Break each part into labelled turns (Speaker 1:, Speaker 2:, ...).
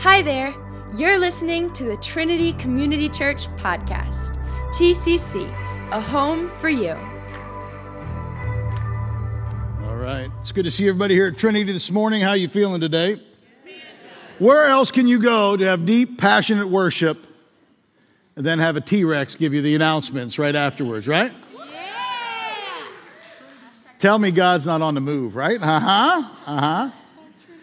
Speaker 1: Hi there. You're listening to the Trinity Community Church podcast. TCC, a home for you.
Speaker 2: All right. It's good to see everybody here at Trinity this morning. How you feeling today? Where else can you go to have deep, passionate worship and then have a T-Rex give you the announcements right afterwards, right? Yeah. Tell me God's not on the move, right? Uh-huh. Uh-huh.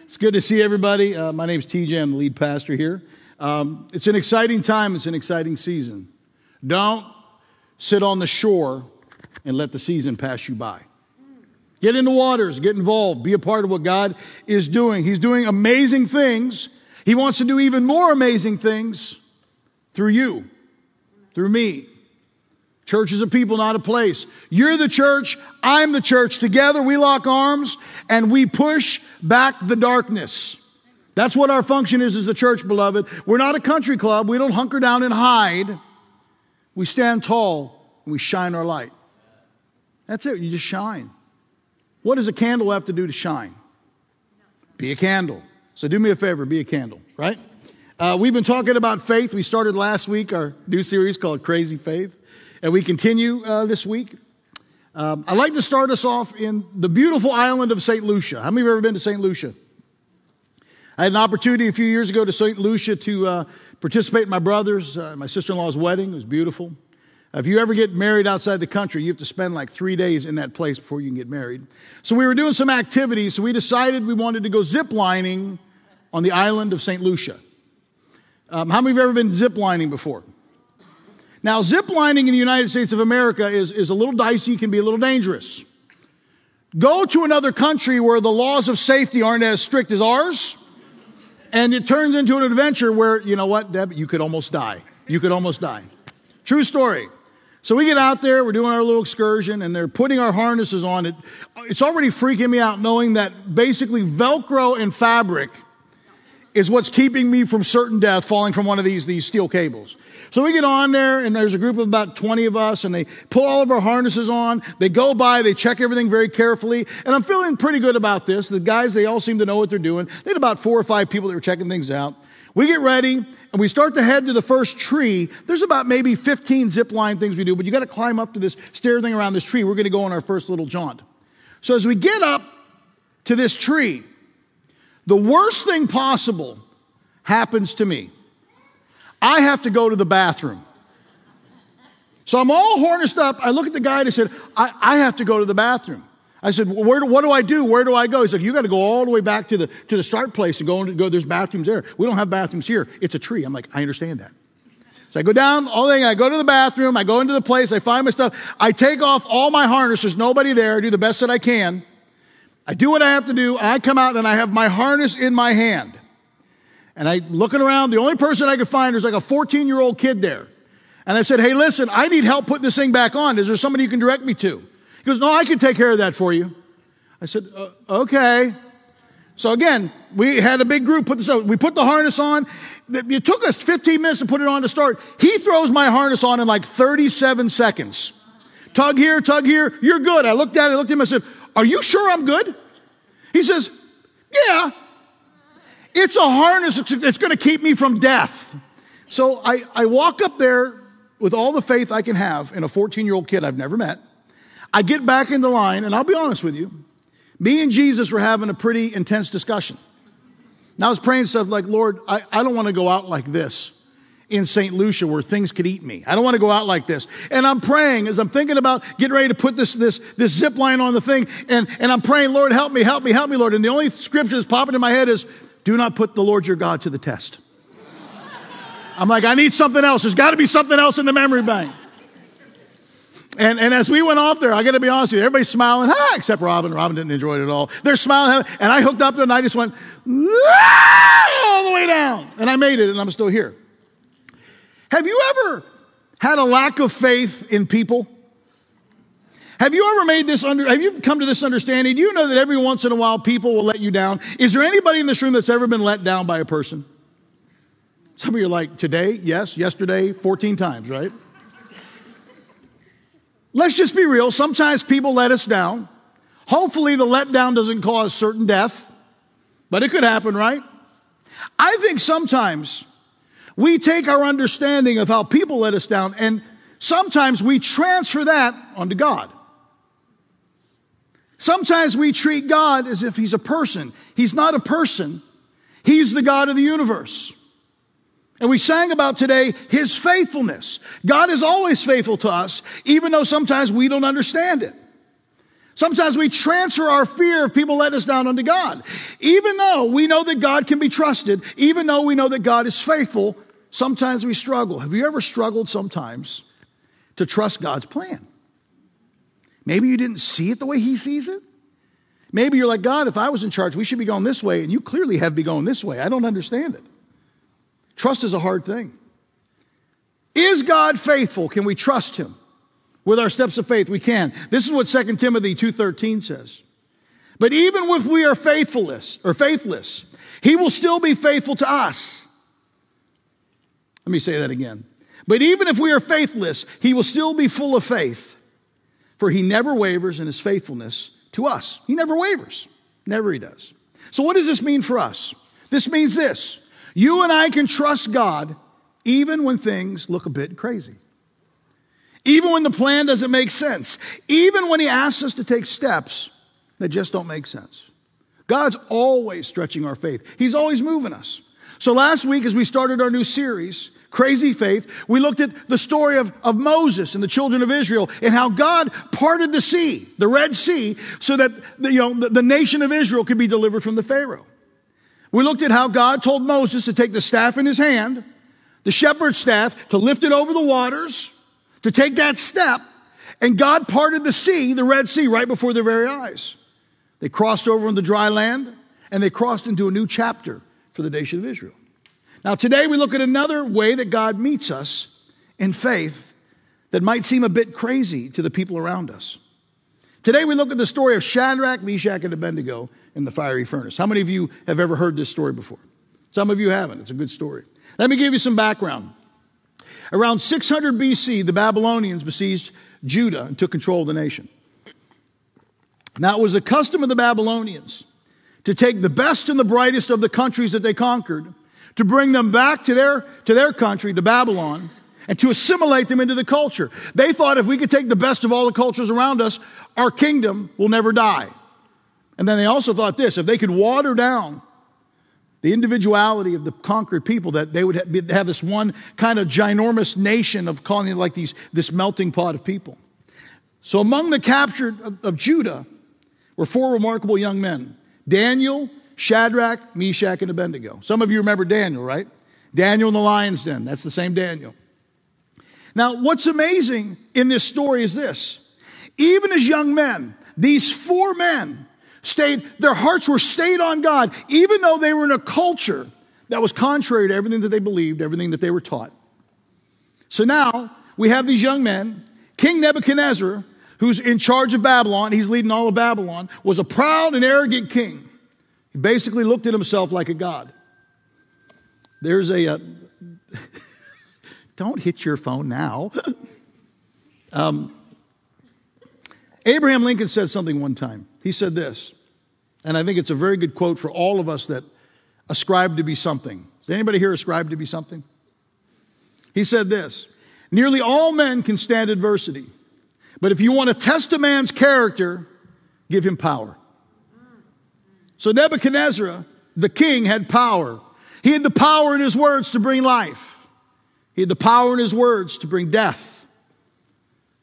Speaker 2: It's good to see everybody. Uh, my name's TJ. I'm the lead pastor here. Um, it's an exciting time. It's an exciting season. Don't sit on the shore and let the season pass you by. Get in the waters, get involved, be a part of what God is doing. He's doing amazing things. He wants to do even more amazing things through you, through me. Church is a people, not a place. You're the church. I'm the church. Together we lock arms and we push back the darkness. That's what our function is as the church, beloved. We're not a country club. We don't hunker down and hide. We stand tall and we shine our light. That's it. You just shine. What does a candle have to do to shine? Be a candle. So do me a favor, be a candle, right? Uh, we've been talking about faith. We started last week our new series called Crazy Faith. And we continue uh, this week. Um, I'd like to start us off in the beautiful island of St. Lucia. How many of you have ever been to St. Lucia? I had an opportunity a few years ago to St. Lucia to uh, participate in my brother's, uh, my sister in law's wedding. It was beautiful. If you ever get married outside the country, you have to spend like three days in that place before you can get married. So we were doing some activities, so we decided we wanted to go zip lining on the island of St. Lucia. Um, how many of you have ever been zip lining before? Now, zip lining in the United States of America is, is a little dicey, can be a little dangerous. Go to another country where the laws of safety aren't as strict as ours, and it turns into an adventure where, you know what, Deb, you could almost die. You could almost die. True story. So we get out there, we're doing our little excursion, and they're putting our harnesses on. It, it's already freaking me out knowing that basically Velcro and fabric is what's keeping me from certain death falling from one of these, these steel cables. So we get on there and there's a group of about 20 of us and they pull all of our harnesses on. They go by, they check everything very carefully. And I'm feeling pretty good about this. The guys, they all seem to know what they're doing. They had about four or five people that were checking things out. We get ready and we start to head to the first tree. There's about maybe 15 zip line things we do, but you got to climb up to this stair thing around this tree. We're going to go on our first little jaunt. So as we get up to this tree, the worst thing possible happens to me. I have to go to the bathroom. So I'm all harnessed up. I look at the guy and I said, I, I have to go to the bathroom. I said, where do, what do I do? Where do I go? He said, you got to go all the way back to the, to the start place and go, and go, there's bathrooms there. We don't have bathrooms here. It's a tree. I'm like, I understand that. So I go down, all thing, I go to the bathroom, I go into the place, I find my stuff, I take off all my harness, there's nobody there, I do the best that I can. I do what I have to do, I come out and I have my harness in my hand. And I looking around, the only person I could find was like a 14 year old kid there. And I said, Hey, listen, I need help putting this thing back on. Is there somebody you can direct me to? He goes, No, I can take care of that for you. I said, uh, Okay. So again, we had a big group put this up. We put the harness on. It took us 15 minutes to put it on to start. He throws my harness on in like 37 seconds. Tug here, tug here. You're good. I looked at it, I looked at him, I said, Are you sure I'm good? He says, Yeah. It's a harness. It's going to keep me from death. So I, I walk up there with all the faith I can have in a 14 year old kid I've never met. I get back in the line, and I'll be honest with you. Me and Jesus were having a pretty intense discussion. And I was praying stuff like, Lord, I, I don't want to go out like this in St. Lucia where things could eat me. I don't want to go out like this. And I'm praying as I'm thinking about getting ready to put this, this, this zip line on the thing. And, and I'm praying, Lord, help me, help me, help me, Lord. And the only scripture that's popping in my head is, do not put the Lord your God to the test. I'm like, I need something else. There's got to be something else in the memory bank. And, and as we went off there, I got to be honest with you, everybody's smiling, ah, except Robin. Robin didn't enjoy it at all. They're smiling, and I hooked up there and I just went all the way down. And I made it, and I'm still here. Have you ever had a lack of faith in people? Have you ever made this under, have you come to this understanding? Do you know that every once in a while people will let you down? Is there anybody in this room that's ever been let down by a person? Some of you are like, today, yes, yesterday, 14 times, right? Let's just be real. Sometimes people let us down. Hopefully the letdown doesn't cause certain death, but it could happen, right? I think sometimes we take our understanding of how people let us down and sometimes we transfer that onto God. Sometimes we treat God as if he's a person. He's not a person. He's the God of the universe. And we sang about today his faithfulness. God is always faithful to us, even though sometimes we don't understand it. Sometimes we transfer our fear of people letting us down unto God. Even though we know that God can be trusted, even though we know that God is faithful, sometimes we struggle. Have you ever struggled sometimes to trust God's plan? Maybe you didn't see it the way He sees it. Maybe you're like, God, if I was in charge, we should be going this way, and you clearly have be going this way. I don't understand it. Trust is a hard thing. Is God faithful? Can we trust Him? With our steps of faith, we can. This is what 2 Timothy 2.13 says. But even if we are faithless or faithless, He will still be faithful to us. Let me say that again. But even if we are faithless, He will still be full of faith for he never wavers in his faithfulness to us. He never wavers. Never he does. So, what does this mean for us? This means this you and I can trust God even when things look a bit crazy. Even when the plan doesn't make sense. Even when he asks us to take steps that just don't make sense. God's always stretching our faith, He's always moving us. So, last week, as we started our new series, crazy faith. We looked at the story of, of Moses and the children of Israel and how God parted the sea, the Red Sea, so that the, you know, the, the nation of Israel could be delivered from the Pharaoh. We looked at how God told Moses to take the staff in his hand, the shepherd's staff, to lift it over the waters, to take that step, and God parted the sea, the Red Sea, right before their very eyes. They crossed over on the dry land, and they crossed into a new chapter for the nation of Israel. Now, today we look at another way that God meets us in faith that might seem a bit crazy to the people around us. Today we look at the story of Shadrach, Meshach, and Abednego in the fiery furnace. How many of you have ever heard this story before? Some of you haven't. It's a good story. Let me give you some background. Around 600 BC, the Babylonians besieged Judah and took control of the nation. Now, it was the custom of the Babylonians to take the best and the brightest of the countries that they conquered to bring them back to their, to their country, to Babylon, and to assimilate them into the culture. They thought if we could take the best of all the cultures around us, our kingdom will never die. And then they also thought this if they could water down the individuality of the conquered people, that they would have this one kind of ginormous nation of calling it like these, this melting pot of people. So among the captured of, of Judah were four remarkable young men Daniel, Shadrach, Meshach, and Abednego. Some of you remember Daniel, right? Daniel in the lion's den. That's the same Daniel. Now, what's amazing in this story is this. Even as young men, these four men stayed, their hearts were stayed on God, even though they were in a culture that was contrary to everything that they believed, everything that they were taught. So now we have these young men. King Nebuchadnezzar, who's in charge of Babylon, he's leading all of Babylon, was a proud and arrogant king. Basically looked at himself like a god. There's a. Uh, don't hit your phone now. um, Abraham Lincoln said something one time. He said this, and I think it's a very good quote for all of us that ascribe to be something. Does anybody here ascribe to be something? He said this Nearly all men can stand adversity, but if you want to test a man's character, give him power. So Nebuchadnezzar, the king, had power. He had the power in his words to bring life. He had the power in his words to bring death.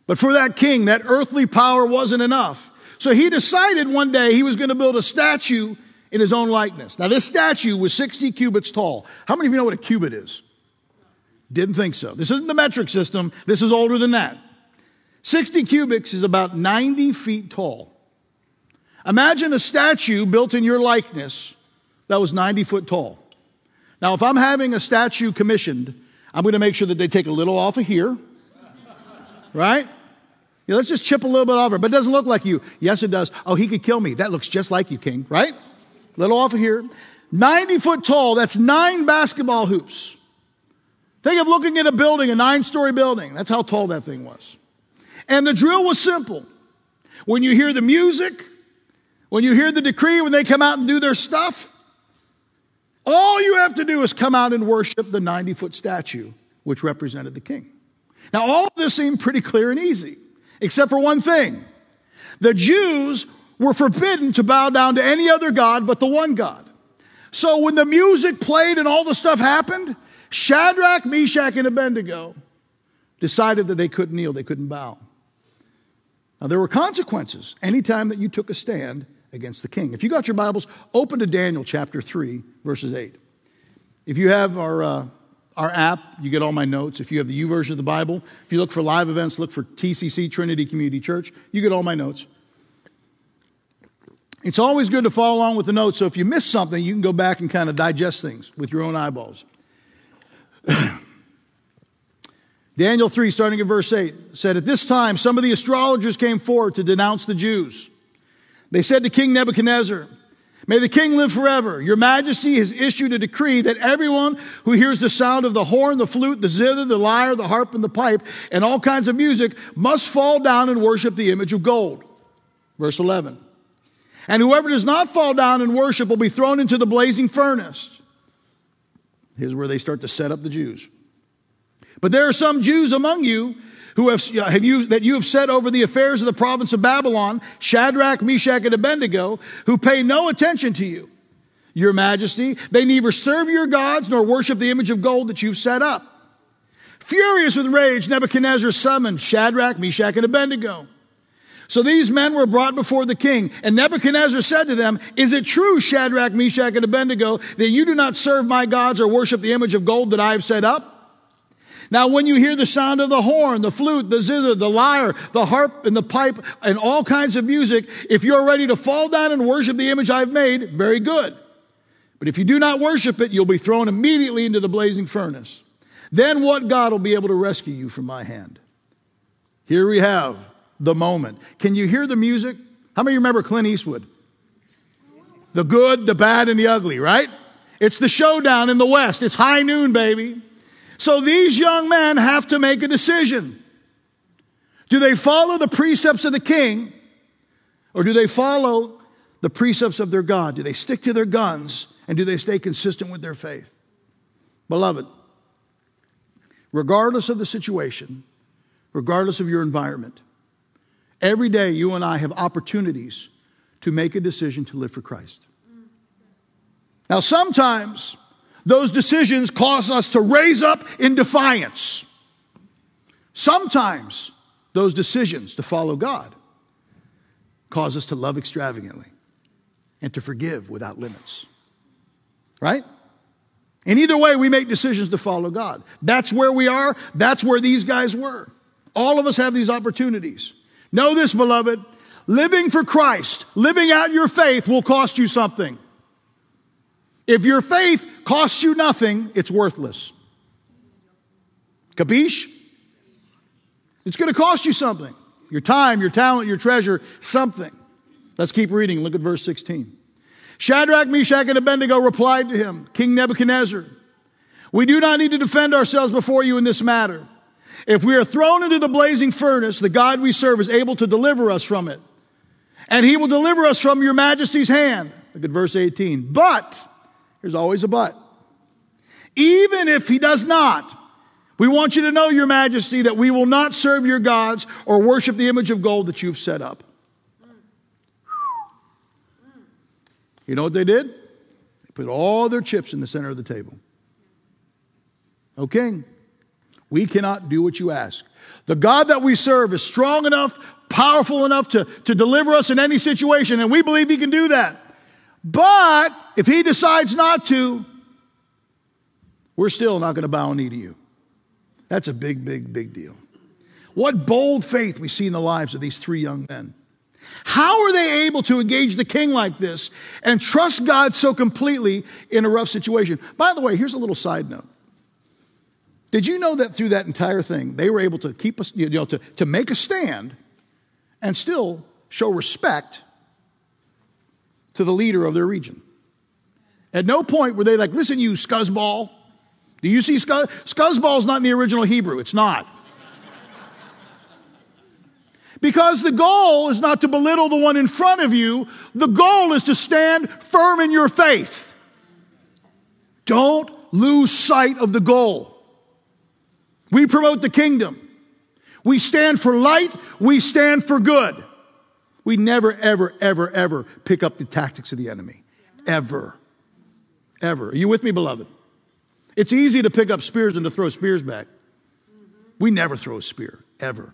Speaker 2: But for that king, that earthly power wasn't enough. So he decided one day he was going to build a statue in his own likeness. Now, this statue was 60 cubits tall. How many of you know what a cubit is? Didn't think so. This isn't the metric system. This is older than that. 60 cubits is about 90 feet tall. Imagine a statue built in your likeness that was 90 foot tall. Now, if I'm having a statue commissioned, I'm going to make sure that they take a little off of here, right? Yeah, let's just chip a little bit off it, but it doesn't look like you. Yes, it does. Oh, he could kill me. That looks just like you, King, right? Little off of here. 90 foot tall, that's nine basketball hoops. Think of looking at a building, a nine story building. That's how tall that thing was. And the drill was simple. When you hear the music, when you hear the decree, when they come out and do their stuff, All you have to do is come out and worship the 90 foot statue, which represented the king. Now, all of this seemed pretty clear and easy, except for one thing. The Jews were forbidden to bow down to any other God but the one God. So when the music played and all the stuff happened, Shadrach, Meshach, and Abednego decided that they couldn't kneel, they couldn't bow. Now, there were consequences anytime that you took a stand against the king. If you got your Bibles, open to Daniel chapter 3, verses 8. If you have our, uh, our app, you get all my notes. If you have the YouVersion of the Bible, if you look for live events, look for TCC, Trinity Community Church, you get all my notes. It's always good to follow along with the notes, so if you miss something, you can go back and kind of digest things with your own eyeballs. Daniel 3, starting at verse 8, said, At this time, some of the astrologers came forward to denounce the Jews. They said to King Nebuchadnezzar, May the king live forever. Your majesty has issued a decree that everyone who hears the sound of the horn, the flute, the zither, the lyre, the harp, and the pipe, and all kinds of music must fall down and worship the image of gold. Verse 11. And whoever does not fall down and worship will be thrown into the blazing furnace. Here's where they start to set up the Jews. But there are some Jews among you who have, have you, that you have set over the affairs of the province of Babylon, Shadrach, Meshach, and Abednego, who pay no attention to you, your majesty. They neither serve your gods nor worship the image of gold that you've set up. Furious with rage, Nebuchadnezzar summoned Shadrach, Meshach, and Abednego. So these men were brought before the king, and Nebuchadnezzar said to them, Is it true, Shadrach, Meshach, and Abednego, that you do not serve my gods or worship the image of gold that I have set up? Now, when you hear the sound of the horn, the flute, the zither, the lyre, the harp, and the pipe, and all kinds of music, if you're ready to fall down and worship the image I've made, very good. But if you do not worship it, you'll be thrown immediately into the blazing furnace. Then what God will be able to rescue you from my hand? Here we have the moment. Can you hear the music? How many remember Clint Eastwood? The good, the bad, and the ugly, right? It's the showdown in the West. It's high noon, baby. So these young men have to make a decision. Do they follow the precepts of the king or do they follow the precepts of their God? Do they stick to their guns and do they stay consistent with their faith? Beloved, regardless of the situation, regardless of your environment, every day you and I have opportunities to make a decision to live for Christ. Now, sometimes those decisions cause us to raise up in defiance. Sometimes those decisions to follow God cause us to love extravagantly and to forgive without limits. Right? In either way, we make decisions to follow God. That's where we are. That's where these guys were. All of us have these opportunities. Know this, beloved. Living for Christ, living out your faith will cost you something. If your faith costs you nothing, it's worthless. Capiche? It's going to cost you something. Your time, your talent, your treasure, something. Let's keep reading. Look at verse 16. Shadrach, Meshach, and Abednego replied to him, King Nebuchadnezzar, we do not need to defend ourselves before you in this matter. If we are thrown into the blazing furnace, the God we serve is able to deliver us from it. And he will deliver us from your majesty's hand. Look at verse 18. But there's always a but. Even if he does not, we want you to know, Your Majesty, that we will not serve your gods or worship the image of gold that you've set up. You know what they did? They put all their chips in the center of the table. O king, we cannot do what you ask. The God that we serve is strong enough, powerful enough to, to deliver us in any situation, and we believe he can do that. But if he decides not to, we're still not going to bow a knee to you. That's a big, big, big deal. What bold faith we see in the lives of these three young men. How are they able to engage the king like this and trust God so completely in a rough situation? By the way, here's a little side note. Did you know that through that entire thing, they were able to keep us, you know, to, to make a stand and still show respect to the leader of their region. At no point were they like, listen, you scuzzball. Do you see scuzz? Scuzzball is not in the original Hebrew. It's not. Because the goal is not to belittle the one in front of you. The goal is to stand firm in your faith. Don't lose sight of the goal. We promote the kingdom. We stand for light. We stand for good. We never, ever, ever, ever pick up the tactics of the enemy. Ever. Ever. Are you with me, beloved? It's easy to pick up spears and to throw spears back. We never throw a spear, ever.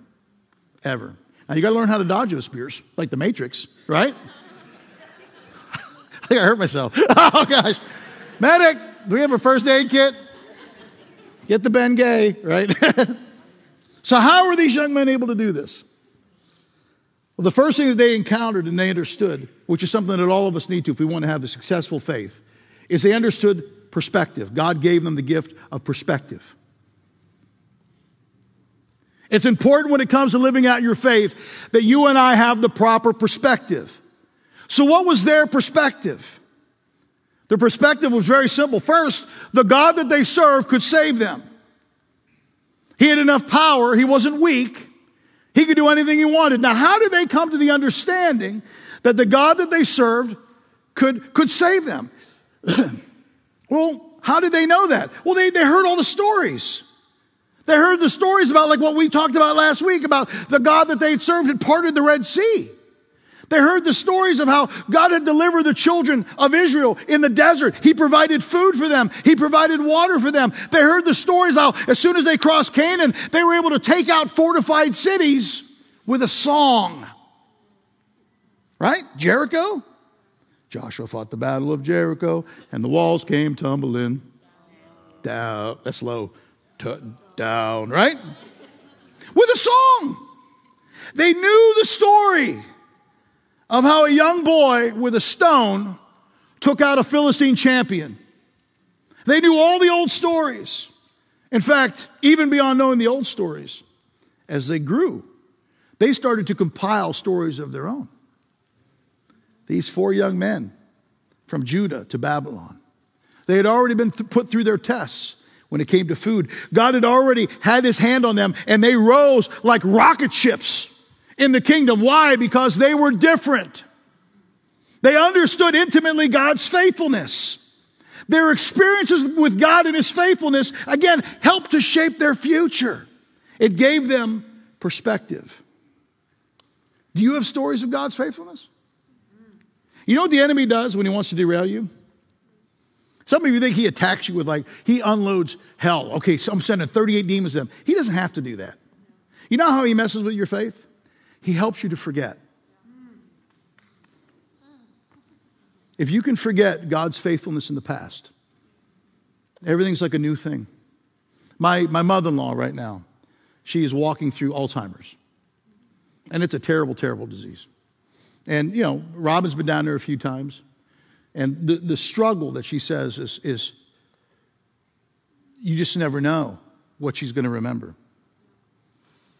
Speaker 2: Ever. Now you got to learn how to dodge those spears, like the Matrix, right? I think I hurt myself. oh gosh. Medic, do we have a first aid kit? Get the Ben Gay, right? so, how were these young men able to do this? Well, the first thing that they encountered and they understood, which is something that all of us need to if we want to have a successful faith, is they understood perspective. God gave them the gift of perspective. It's important when it comes to living out your faith that you and I have the proper perspective. So, what was their perspective? Their perspective was very simple. First, the God that they served could save them. He had enough power, he wasn't weak, he could do anything he wanted. Now, how did they come to the understanding that the God that they served could, could save them? well, how did they know that? Well, they, they heard all the stories. They heard the stories about like what we talked about last week about the God that they had served had parted the Red Sea. They heard the stories of how God had delivered the children of Israel in the desert. He provided food for them. He provided water for them. They heard the stories how as soon as they crossed Canaan, they were able to take out fortified cities with a song. Right? Jericho? Joshua fought the battle of Jericho and the walls came tumbling down. That's low down, right? With a song. They knew the story of how a young boy with a stone took out a Philistine champion. They knew all the old stories. In fact, even beyond knowing the old stories, as they grew, they started to compile stories of their own. These four young men from Judah to Babylon, they had already been th- put through their tests when it came to food. God had already had his hand on them and they rose like rocket ships in the kingdom. Why? Because they were different. They understood intimately God's faithfulness. Their experiences with God and his faithfulness, again, helped to shape their future. It gave them perspective. Do you have stories of God's faithfulness? You know what the enemy does when he wants to derail you? Some of you think he attacks you with like, he unloads hell. Okay, so I'm sending 38 demons to them. He doesn't have to do that. You know how he messes with your faith? He helps you to forget. If you can forget God's faithfulness in the past, everything's like a new thing. My, my mother in law, right now, she is walking through Alzheimer's. And it's a terrible, terrible disease. And, you know, Robin's been down there a few times. And the, the struggle that she says is, is you just never know what she's going to remember.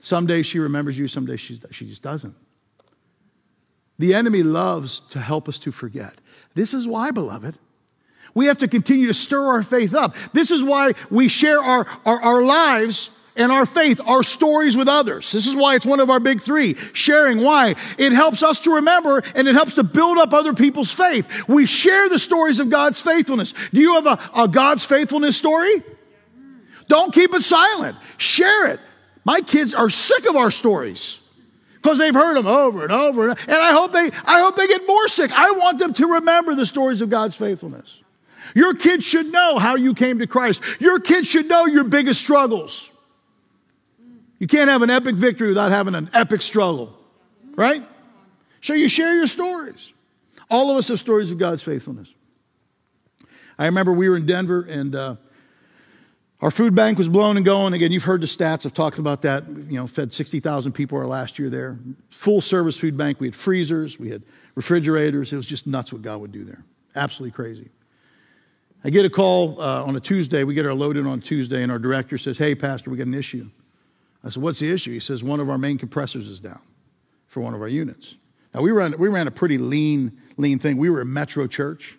Speaker 2: Some days she remembers you, some she, she just doesn't. The enemy loves to help us to forget. This is why, beloved, we have to continue to stir our faith up. This is why we share our, our, our lives and our faith, our stories with others. This is why it's one of our big three. Sharing. Why? It helps us to remember and it helps to build up other people's faith. We share the stories of God's faithfulness. Do you have a, a God's faithfulness story? Don't keep it silent. Share it. My kids are sick of our stories because they've heard them over and over. And, and I hope they, I hope they get more sick. I want them to remember the stories of God's faithfulness. Your kids should know how you came to Christ. Your kids should know your biggest struggles. You can't have an epic victory without having an epic struggle, right? So you share your stories. All of us have stories of God's faithfulness. I remember we were in Denver and uh, our food bank was blown and going. Again, you've heard the stats. I've talked about that. You know, fed 60,000 people our last year there. Full service food bank. We had freezers. We had refrigerators. It was just nuts what God would do there. Absolutely crazy. I get a call uh, on a Tuesday. We get our load in on Tuesday, and our director says, Hey, Pastor, we got an issue. I said, What's the issue? He says, One of our main compressors is down for one of our units. Now, we ran, we ran a pretty lean, lean thing. We were a metro church.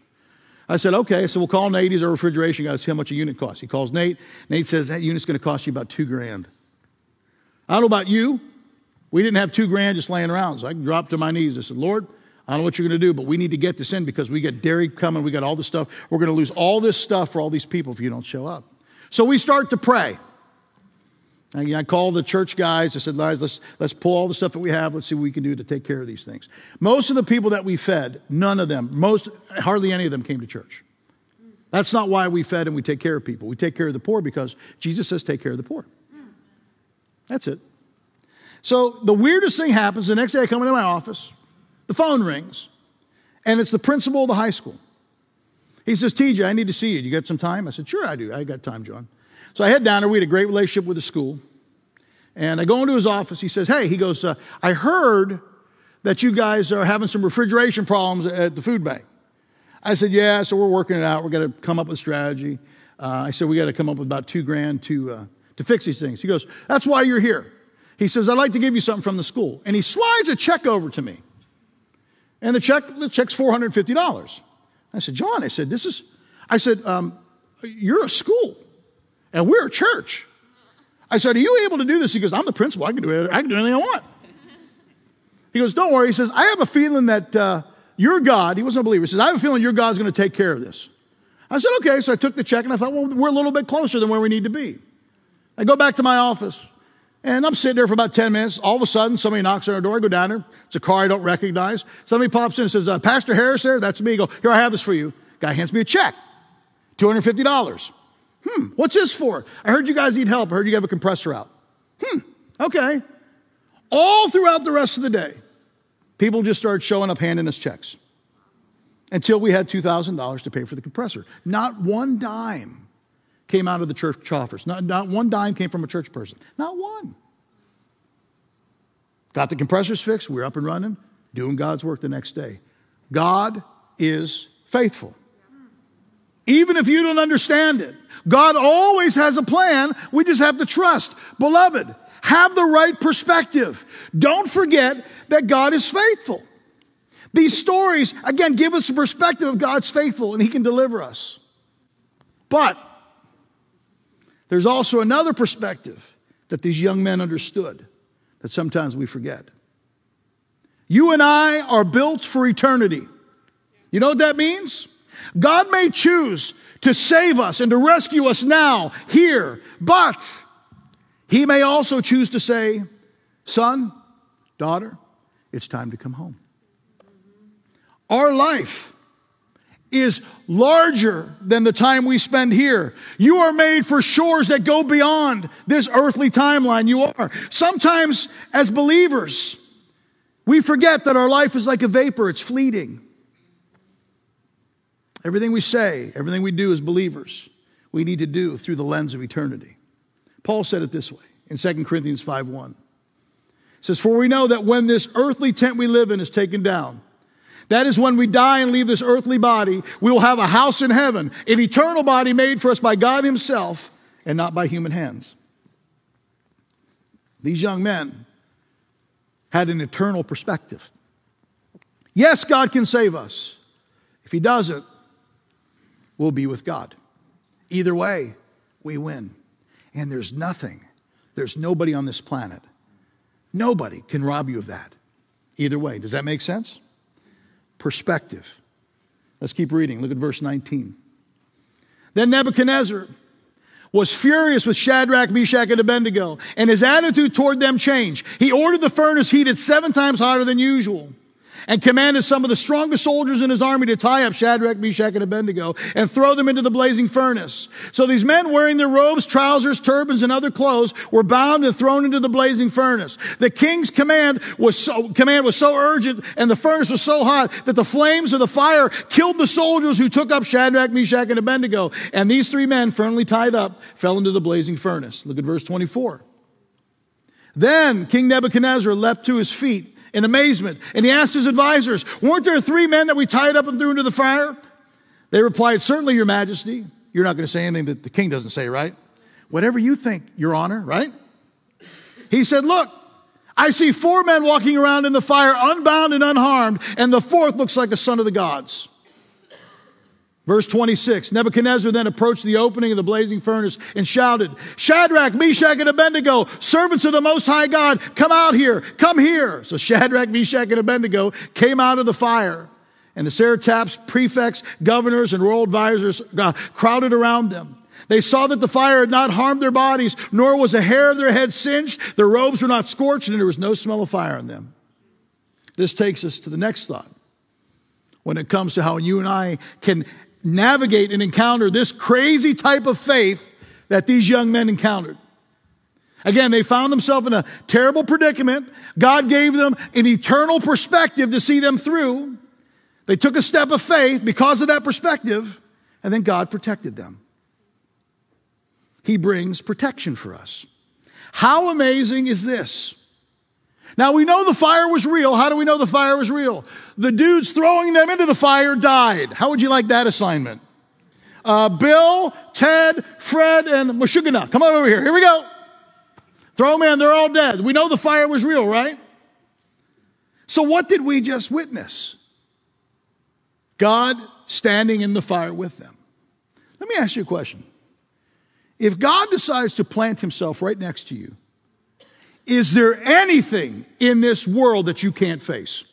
Speaker 2: I said, okay, so we'll call Nate. He's our refrigeration guy. See how much a unit costs. He calls Nate. Nate says, that unit's going to cost you about two grand. I don't know about you. We didn't have two grand just laying around. So I dropped to my knees. I said, Lord, I don't know what you're going to do, but we need to get this in because we got dairy coming, we got all this stuff. We're going to lose all this stuff for all these people if you don't show up. So we start to pray. I called the church guys. I said, let's, let's pull all the stuff that we have. Let's see what we can do to take care of these things. Most of the people that we fed, none of them, most, hardly any of them came to church. That's not why we fed and we take care of people. We take care of the poor because Jesus says take care of the poor. That's it. So the weirdest thing happens the next day I come into my office, the phone rings, and it's the principal of the high school. He says, TJ, I need to see you. You got some time? I said, Sure, I do. I got time, John. So I head down there. We had a great relationship with the school. And I go into his office. He says, Hey, he goes, uh, I heard that you guys are having some refrigeration problems at the food bank. I said, Yeah, so we're working it out. We're going to come up with a strategy. Uh, I said, We got to come up with about two grand to, uh, to fix these things. He goes, That's why you're here. He says, I'd like to give you something from the school. And he slides a check over to me. And the check, the check's $450. I said, John, I said, this is, I said, um, you're a school and we're a church. I said, Are you able to do this? He goes, I'm the principal. I can do it. I can do anything I want. He goes, Don't worry. He says, I have a feeling that uh, your God, he wasn't a believer, he says, I have a feeling your God's going to take care of this. I said, Okay. So I took the check and I thought, Well, we're a little bit closer than where we need to be. I go back to my office and I'm sitting there for about 10 minutes. All of a sudden, somebody knocks on our door. I go down there. It's a car I don't recognize. Somebody pops in and says, uh, Pastor Harris there? That's me. I go, Here, I have this for you. Guy hands me a check $250. Hmm, what's this for? I heard you guys need help. I heard you have a compressor out. Hmm, okay. All throughout the rest of the day, people just started showing up handing us checks until we had $2,000 to pay for the compressor. Not one dime came out of the church coffers. Not, not one dime came from a church person. Not one. Got the compressors fixed. We we're up and running, doing God's work the next day. God is faithful. Even if you don't understand it, God always has a plan. We just have to trust. Beloved, have the right perspective. Don't forget that God is faithful. These stories, again, give us a perspective of God's faithful and He can deliver us. But there's also another perspective that these young men understood that sometimes we forget. You and I are built for eternity. You know what that means? God may choose to save us and to rescue us now, here, but He may also choose to say, Son, daughter, it's time to come home. Our life is larger than the time we spend here. You are made for shores that go beyond this earthly timeline. You are. Sometimes, as believers, we forget that our life is like a vapor, it's fleeting. Everything we say, everything we do as believers, we need to do through the lens of eternity. Paul said it this way in 2 Corinthians 5 1. It says, For we know that when this earthly tent we live in is taken down, that is when we die and leave this earthly body, we will have a house in heaven, an eternal body made for us by God Himself and not by human hands. These young men had an eternal perspective. Yes, God can save us. If He doesn't, we'll be with God. Either way, we win. And there's nothing, there's nobody on this planet, nobody can rob you of that. Either way. Does that make sense? Perspective. Let's keep reading. Look at verse 19. Then Nebuchadnezzar was furious with Shadrach, Meshach, and Abednego, and his attitude toward them changed. He ordered the furnace heated seven times hotter than usual and commanded some of the strongest soldiers in his army to tie up Shadrach, Meshach, and Abednego and throw them into the blazing furnace. So these men wearing their robes, trousers, turbans, and other clothes were bound and thrown into the blazing furnace. The king's command was so, command was so urgent and the furnace was so hot that the flames of the fire killed the soldiers who took up Shadrach, Meshach, and Abednego. And these three men, firmly tied up, fell into the blazing furnace. Look at verse 24. Then King Nebuchadnezzar leapt to his feet in amazement. And he asked his advisors, Weren't there three men that we tied up and threw into the fire? They replied, Certainly, Your Majesty. You're not going to say anything that the king doesn't say, right? Whatever you think, Your Honor, right? He said, Look, I see four men walking around in the fire, unbound and unharmed, and the fourth looks like a son of the gods. Verse 26 Nebuchadnezzar then approached the opening of the blazing furnace and shouted, Shadrach, Meshach, and Abednego, servants of the Most High God, come out here, come here. So Shadrach, Meshach, and Abednego came out of the fire, and the satraps, prefects, governors, and royal advisors uh, crowded around them. They saw that the fire had not harmed their bodies, nor was a hair of their head singed, their robes were not scorched, and there was no smell of fire on them. This takes us to the next thought when it comes to how you and I can navigate and encounter this crazy type of faith that these young men encountered. Again, they found themselves in a terrible predicament. God gave them an eternal perspective to see them through. They took a step of faith because of that perspective, and then God protected them. He brings protection for us. How amazing is this? Now we know the fire was real. How do we know the fire was real? The dudes throwing them into the fire died. How would you like that assignment? Uh, Bill, Ted, Fred, and Mashugana. Come on over here. Here we go. Throw them in. They're all dead. We know the fire was real, right? So what did we just witness? God standing in the fire with them. Let me ask you a question. If God decides to plant himself right next to you, is there anything in this world that you can't face?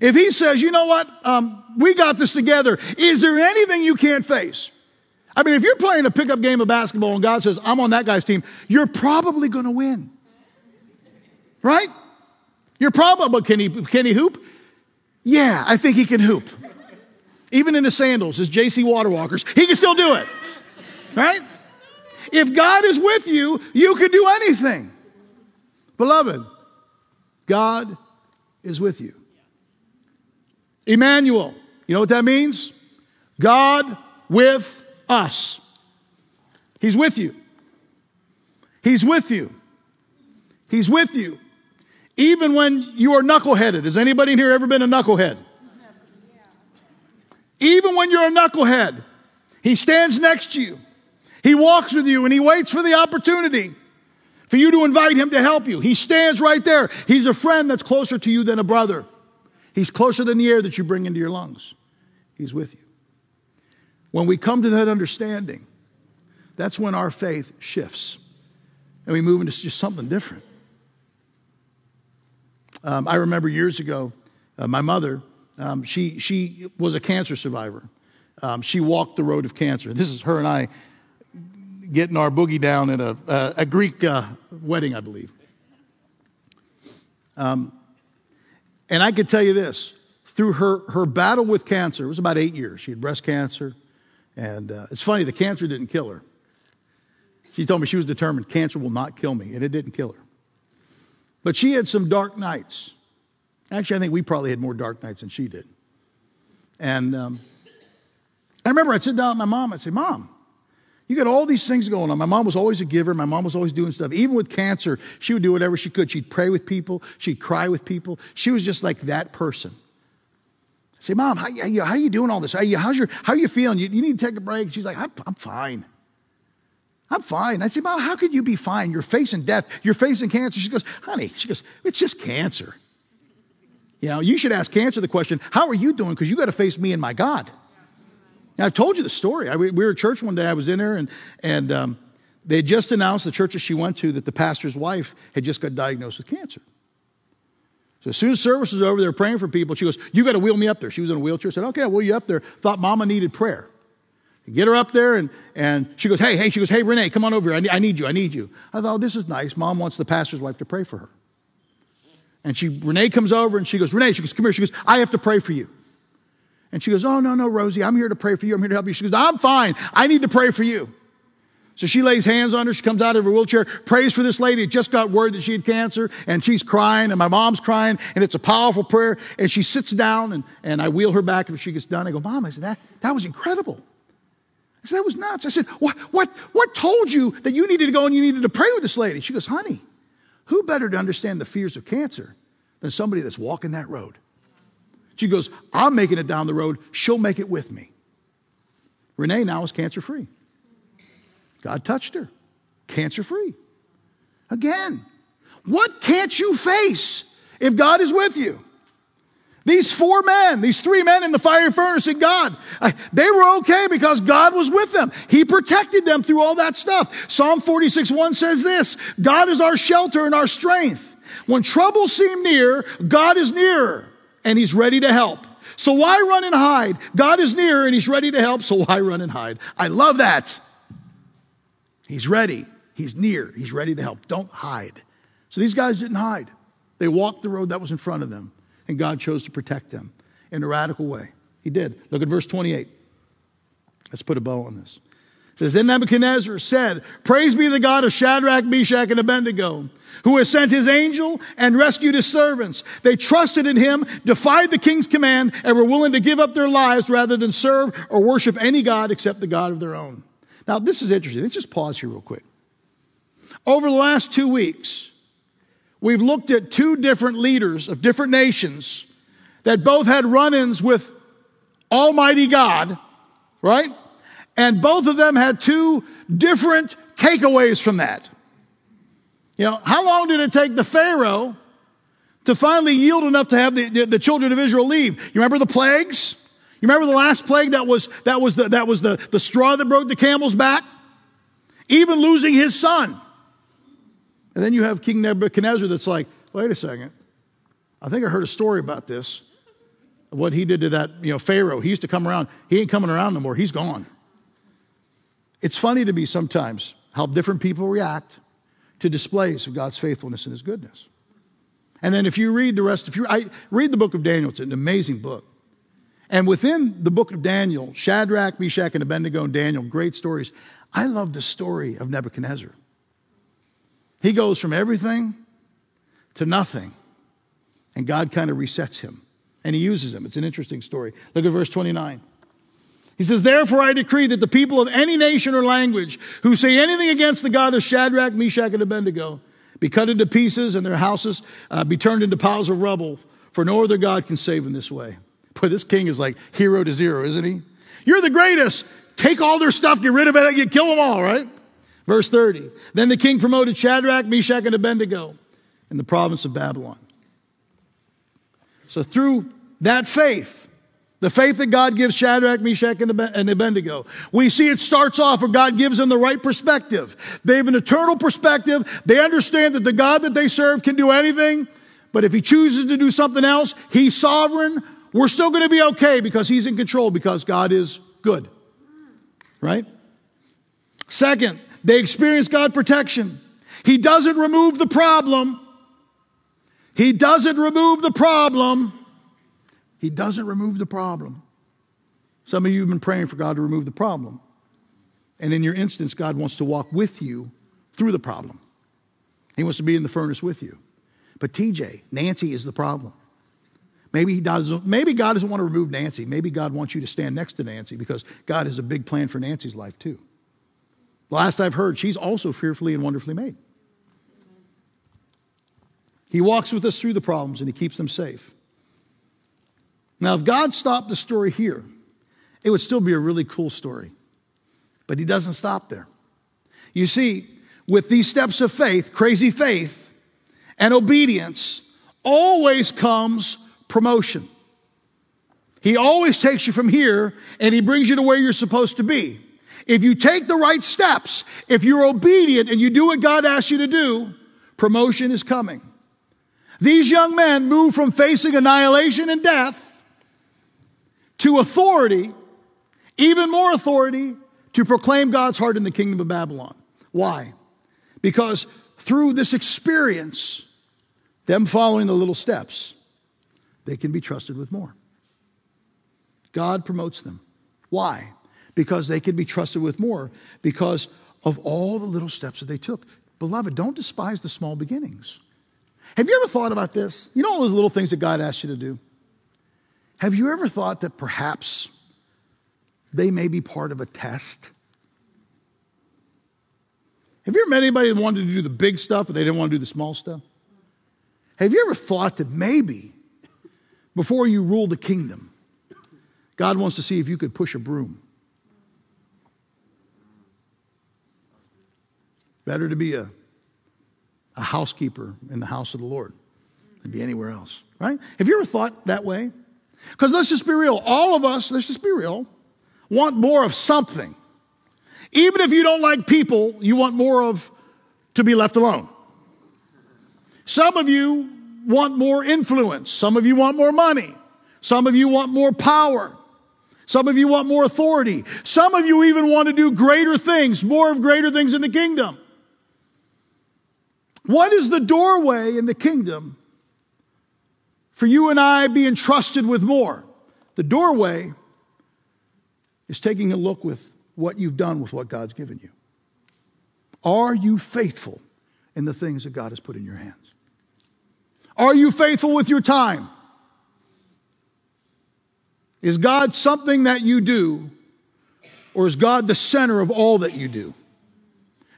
Speaker 2: If he says, you know what, um, we got this together, is there anything you can't face? I mean, if you're playing a pickup game of basketball and God says, I'm on that guy's team, you're probably going to win. Right? You're probably, can he, can he hoop? Yeah, I think he can hoop. Even in his sandals, his JC Waterwalkers, he can still do it. Right? If God is with you, you can do anything. Beloved, God is with you. Emmanuel, you know what that means? God with us. He's with you. He's with you. He's with you. Even when you are knuckleheaded. Has anybody in here ever been a knucklehead? Even when you're a knucklehead, He stands next to you. He walks with you and he waits for the opportunity for you to invite him to help you. He stands right there. He's a friend that's closer to you than a brother. He's closer than the air that you bring into your lungs. He's with you. When we come to that understanding, that's when our faith shifts and we move into just something different. Um, I remember years ago, uh, my mother, um, she, she was a cancer survivor. Um, she walked the road of cancer. This is her and I getting our boogie down at a, a, a Greek uh, wedding, I believe. Um, and I could tell you this through her, her battle with cancer, it was about eight years. She had breast cancer. And uh, it's funny, the cancer didn't kill her. She told me she was determined cancer will not kill me, and it didn't kill her. But she had some dark nights. Actually, I think we probably had more dark nights than she did. And um, I remember I'd sit down with my mom, I'd say, Mom, you got all these things going on. My mom was always a giver. My mom was always doing stuff. Even with cancer, she would do whatever she could. She'd pray with people. She'd cry with people. She was just like that person. I say, Mom, how, how, how you doing all this? How you, how's your, how are you feeling? You, you need to take a break. She's like, I'm, I'm fine. I'm fine. I say, Mom, how could you be fine? You're facing death. You're facing cancer. She goes, Honey, she goes, it's just cancer. You know, you should ask cancer the question, How are you doing? Because you got to face me and my God. Now, I've told you the story. I, we were at church one day. I was in there, and, and um, they had just announced, the church that she went to, that the pastor's wife had just got diagnosed with cancer. So as soon as service was over, they were praying for people. She goes, You got to wheel me up there. She was in a wheelchair. I said, Okay, I'll wheel you up there. Thought mama needed prayer. Get her up there, and, and she goes, Hey, hey, she goes, Hey, Renee, come on over here. I need, I need you. I need you. I thought, oh, This is nice. Mom wants the pastor's wife to pray for her. And she, Renee comes over and she goes, Renee, she goes, Come here. She goes, I have to pray for you. And she goes, Oh, no, no, Rosie, I'm here to pray for you. I'm here to help you. She goes, I'm fine. I need to pray for you. So she lays hands on her. She comes out of her wheelchair, prays for this lady. Just got word that she had cancer and she's crying and my mom's crying and it's a powerful prayer. And she sits down and, and I wheel her back and she gets done. I go, Mom, I said, that, that was incredible. I said, that was nuts. I said, what, what, what told you that you needed to go and you needed to pray with this lady? She goes, honey, who better to understand the fears of cancer than somebody that's walking that road? She goes, I'm making it down the road. She'll make it with me. Renee now is cancer free. God touched her. Cancer free. Again, what can't you face if God is with you? These four men, these three men in the fiery furnace and God, they were okay because God was with them. He protected them through all that stuff. Psalm 46 1 says this God is our shelter and our strength. When troubles seem near, God is nearer and He's ready to help. So why run and hide? God is near and He's ready to help, so why run and hide? I love that. He's ready. He's near. He's ready to help. Don't hide. So these guys didn't hide. They walked the road that was in front of them and God chose to protect them in a radical way. He did. Look at verse 28. Let's put a bow on this. Says, Then Nebuchadnezzar said, Praise be the God of Shadrach, Meshach, and Abednego, who has sent his angel and rescued his servants. They trusted in him, defied the king's command, and were willing to give up their lives rather than serve or worship any God except the God of their own. Now, this is interesting. Let's just pause here real quick. Over the last two weeks, we've looked at two different leaders of different nations that both had run ins with Almighty God, right? And both of them had two different takeaways from that. You know, how long did it take the Pharaoh to finally yield enough to have the, the, the, children of Israel leave? You remember the plagues? You remember the last plague that was, that was, the, that was the, the straw that broke the camel's back? Even losing his son. And then you have King Nebuchadnezzar that's like, wait a second. I think I heard a story about this. What he did to that, you know, Pharaoh. He used to come around. He ain't coming around no more. He's gone. It's funny to me sometimes how different people react to displays of God's faithfulness and his goodness. And then if you read the rest, if you I, read the book of Daniel, it's an amazing book. And within the book of Daniel, Shadrach, Meshach, and Abednego and Daniel, great stories. I love the story of Nebuchadnezzar. He goes from everything to nothing. And God kind of resets him. And he uses him. It's an interesting story. Look at verse 29. He says, Therefore I decree that the people of any nation or language who say anything against the God of Shadrach, Meshach, and Abednego be cut into pieces and their houses uh, be turned into piles of rubble, for no other God can save in this way. Boy, this king is like hero to zero, isn't he? You're the greatest. Take all their stuff, get rid of it, you kill them all, right? Verse 30. Then the king promoted Shadrach, Meshach, and Abednego in the province of Babylon. So through that faith, the faith that God gives Shadrach, Meshach, and Abednego, we see it starts off where God gives them the right perspective. They have an eternal perspective. They understand that the God that they serve can do anything, but if he chooses to do something else, he's sovereign. We're still going to be okay because he's in control because God is good. Right? Second, they experience God protection. He doesn't remove the problem. He doesn't remove the problem. He doesn't remove the problem. Some of you have been praying for God to remove the problem. And in your instance, God wants to walk with you through the problem. He wants to be in the furnace with you. But TJ, Nancy is the problem. Maybe, he doesn't, maybe God doesn't want to remove Nancy. Maybe God wants you to stand next to Nancy because God has a big plan for Nancy's life too. The last I've heard, she's also fearfully and wonderfully made. He walks with us through the problems and he keeps them safe. Now, if God stopped the story here, it would still be a really cool story. But he doesn't stop there. You see, with these steps of faith, crazy faith, and obedience, always comes promotion. He always takes you from here and he brings you to where you're supposed to be. If you take the right steps, if you're obedient and you do what God asks you to do, promotion is coming. These young men move from facing annihilation and death to authority, even more authority, to proclaim God's heart in the kingdom of Babylon. Why? Because through this experience, them following the little steps, they can be trusted with more. God promotes them. Why? because they can be trusted with more because of all the little steps that they took. Beloved, don't despise the small beginnings. Have you ever thought about this? You know all those little things that God asks you to do? Have you ever thought that perhaps they may be part of a test? Have you ever met anybody that wanted to do the big stuff, but they didn't want to do the small stuff? Have you ever thought that maybe before you rule the kingdom, God wants to see if you could push a broom? Better to be a, a housekeeper in the house of the Lord than be anywhere else. right? Have you ever thought that way? Because let's just be real. All of us, let's just be real, want more of something. Even if you don't like people, you want more of to be left alone. Some of you want more influence. Some of you want more money. Some of you want more power. Some of you want more authority. Some of you even want to do greater things, more of greater things in the kingdom. What is the doorway in the kingdom for you and I being trusted with more? The doorway is taking a look with what you've done with what God's given you. Are you faithful in the things that God has put in your hands? Are you faithful with your time? Is God something that you do, or is God the center of all that you do?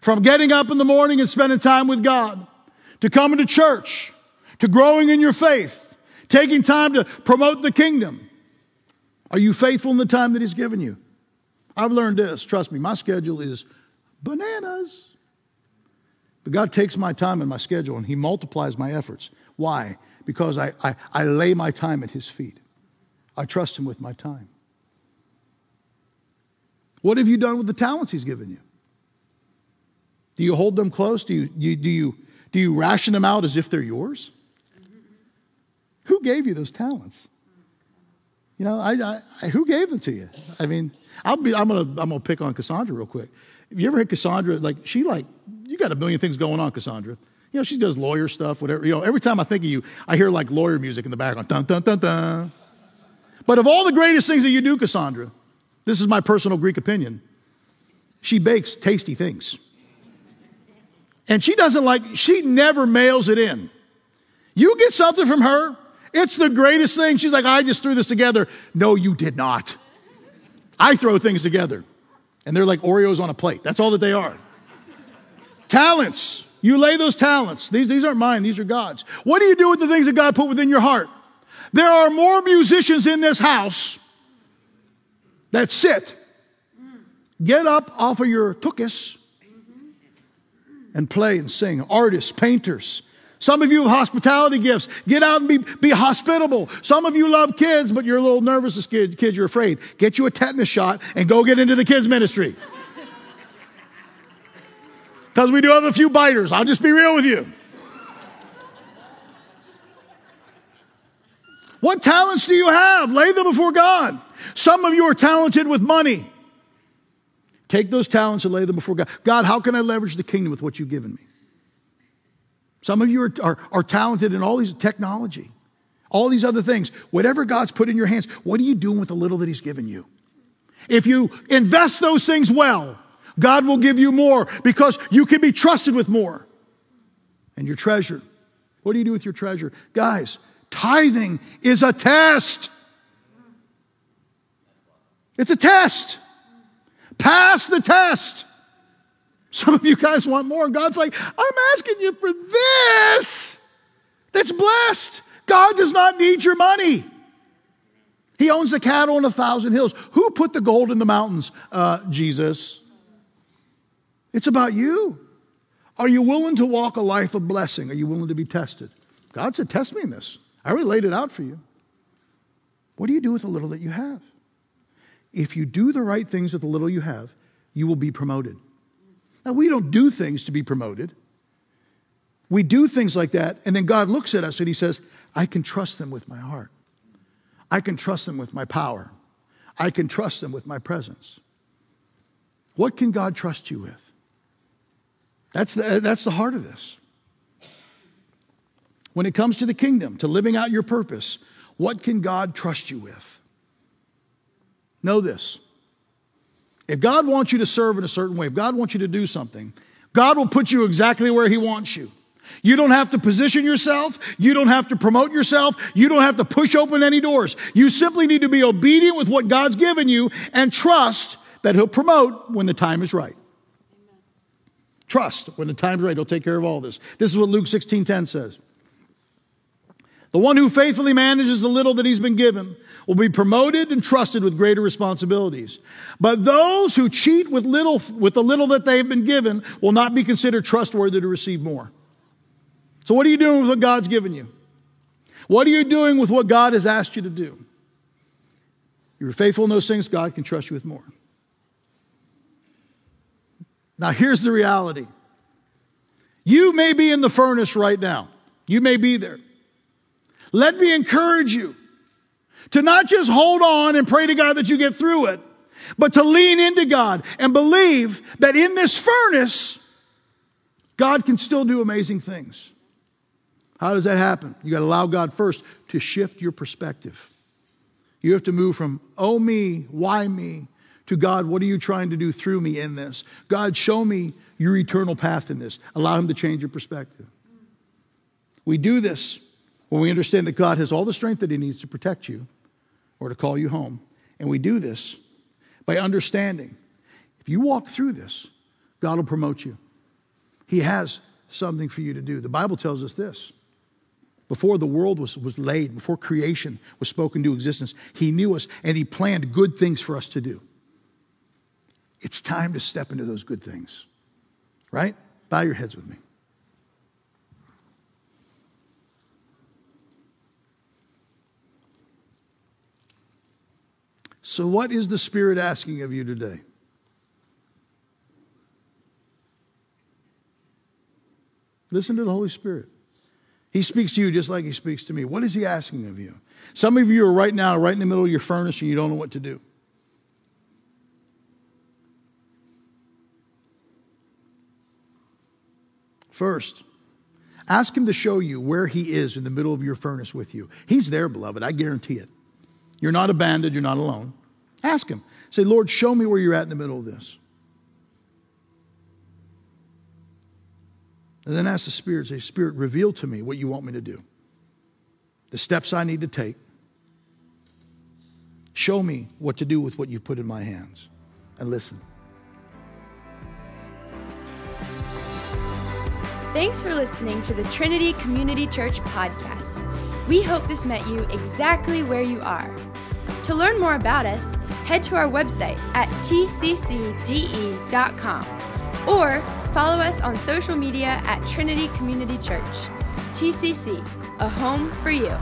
Speaker 2: From getting up in the morning and spending time with God, to coming to church, to growing in your faith, taking time to promote the kingdom. Are you faithful in the time that He's given you? I've learned this. Trust me, my schedule is bananas. But God takes my time and my schedule and He multiplies my efforts. Why? Because I, I, I lay my time at His feet. I trust Him with my time. What have you done with the talents He's given you? Do you hold them close? Do you, you, do you, do you ration them out as if they're yours? Who gave you those talents? You know, I, I, who gave them to you? I mean, I'll be, I'm gonna, I'm gonna pick on Cassandra real quick. Have you ever heard Cassandra? Like, she like, you got a million things going on, Cassandra. You know, she does lawyer stuff, whatever. You know, every time I think of you, I hear like lawyer music in the background. Dun, dun, dun, dun. But of all the greatest things that you do, Cassandra, this is my personal Greek opinion, she bakes tasty things. And she doesn't like, she never mails it in. You get something from her, it's the greatest thing. She's like, I just threw this together. No, you did not. I throw things together. And they're like Oreos on a plate. That's all that they are. talents. You lay those talents. These, these aren't mine, these are God's. What do you do with the things that God put within your heart? There are more musicians in this house that sit, get up off of your tukis, and play and sing. Artists, painters. Some of you have hospitality gifts. Get out and be, be hospitable. Some of you love kids, but you're a little nervous as kids, kids, you're afraid. Get you a tetanus shot and go get into the kids ministry. Because we do have a few biters. I'll just be real with you. What talents do you have? Lay them before God. Some of you are talented with money. Take those talents and lay them before God. God, how can I leverage the kingdom with what you've given me? Some of you are, are, are talented in all these technology, all these other things. Whatever God's put in your hands, what are you doing with the little that He's given you? If you invest those things well, God will give you more because you can be trusted with more. And your treasure. What do you do with your treasure? Guys, Tithing is a test. It's a test. Pass the test. Some of you guys want more. And God's like, I'm asking you for this. That's blessed. God does not need your money. He owns the cattle on a thousand hills. Who put the gold in the mountains? Uh, Jesus. It's about you. Are you willing to walk a life of blessing? Are you willing to be tested? God said, Test me in this. I already laid it out for you. What do you do with the little that you have? If you do the right things with the little you have, you will be promoted. Now, we don't do things to be promoted. We do things like that, and then God looks at us and He says, I can trust them with my heart. I can trust them with my power. I can trust them with my presence. What can God trust you with? That's the, that's the heart of this. When it comes to the kingdom, to living out your purpose, what can God trust you with? Know this. If God wants you to serve in a certain way, if God wants you to do something, God will put you exactly where He wants you. You don't have to position yourself. You don't have to promote yourself. You don't have to push open any doors. You simply need to be obedient with what God's given you and trust that He'll promote when the time is right. Trust when the time's right, He'll take care of all this. This is what Luke 16 10 says. The one who faithfully manages the little that he's been given will be promoted and trusted with greater responsibilities. But those who cheat with little, with the little that they've been given will not be considered trustworthy to receive more. So what are you doing with what God's given you? What are you doing with what God has asked you to do? You're faithful in those things, God can trust you with more. Now, here's the reality you may be in the furnace right now, you may be there. Let me encourage you to not just hold on and pray to God that you get through it, but to lean into God and believe that in this furnace, God can still do amazing things. How does that happen? You got to allow God first to shift your perspective. You have to move from, oh, me, why me, to God, what are you trying to do through me in this? God, show me your eternal path in this. Allow Him to change your perspective. We do this when we understand that God has all the strength that He needs to protect you or to call you home. And we do this by understanding if you walk through this, God will promote you. He has something for you to do. The Bible tells us this. Before the world was, was laid, before creation was spoken into existence, He knew us and He planned good things for us to do. It's time to step into those good things, right? Bow your heads with me. So, what is the Spirit asking of you today? Listen to the Holy Spirit. He speaks to you just like He speaks to me. What is He asking of you? Some of you are right now, right in the middle of your furnace, and you don't know what to do. First, ask Him to show you where He is in the middle of your furnace with you. He's there, beloved. I guarantee it. You're not abandoned, you're not alone. Ask Him. Say, Lord, show me where you're at in the middle of this. And then ask the Spirit, say, Spirit, reveal to me what you want me to do, the steps I need to take. Show me what to do with what you've put in my hands. And listen.
Speaker 1: Thanks for listening to the Trinity Community Church podcast. We hope this met you exactly where you are. To learn more about us, head to our website at tccde.com or follow us on social media at Trinity Community Church. TCC, a home for you.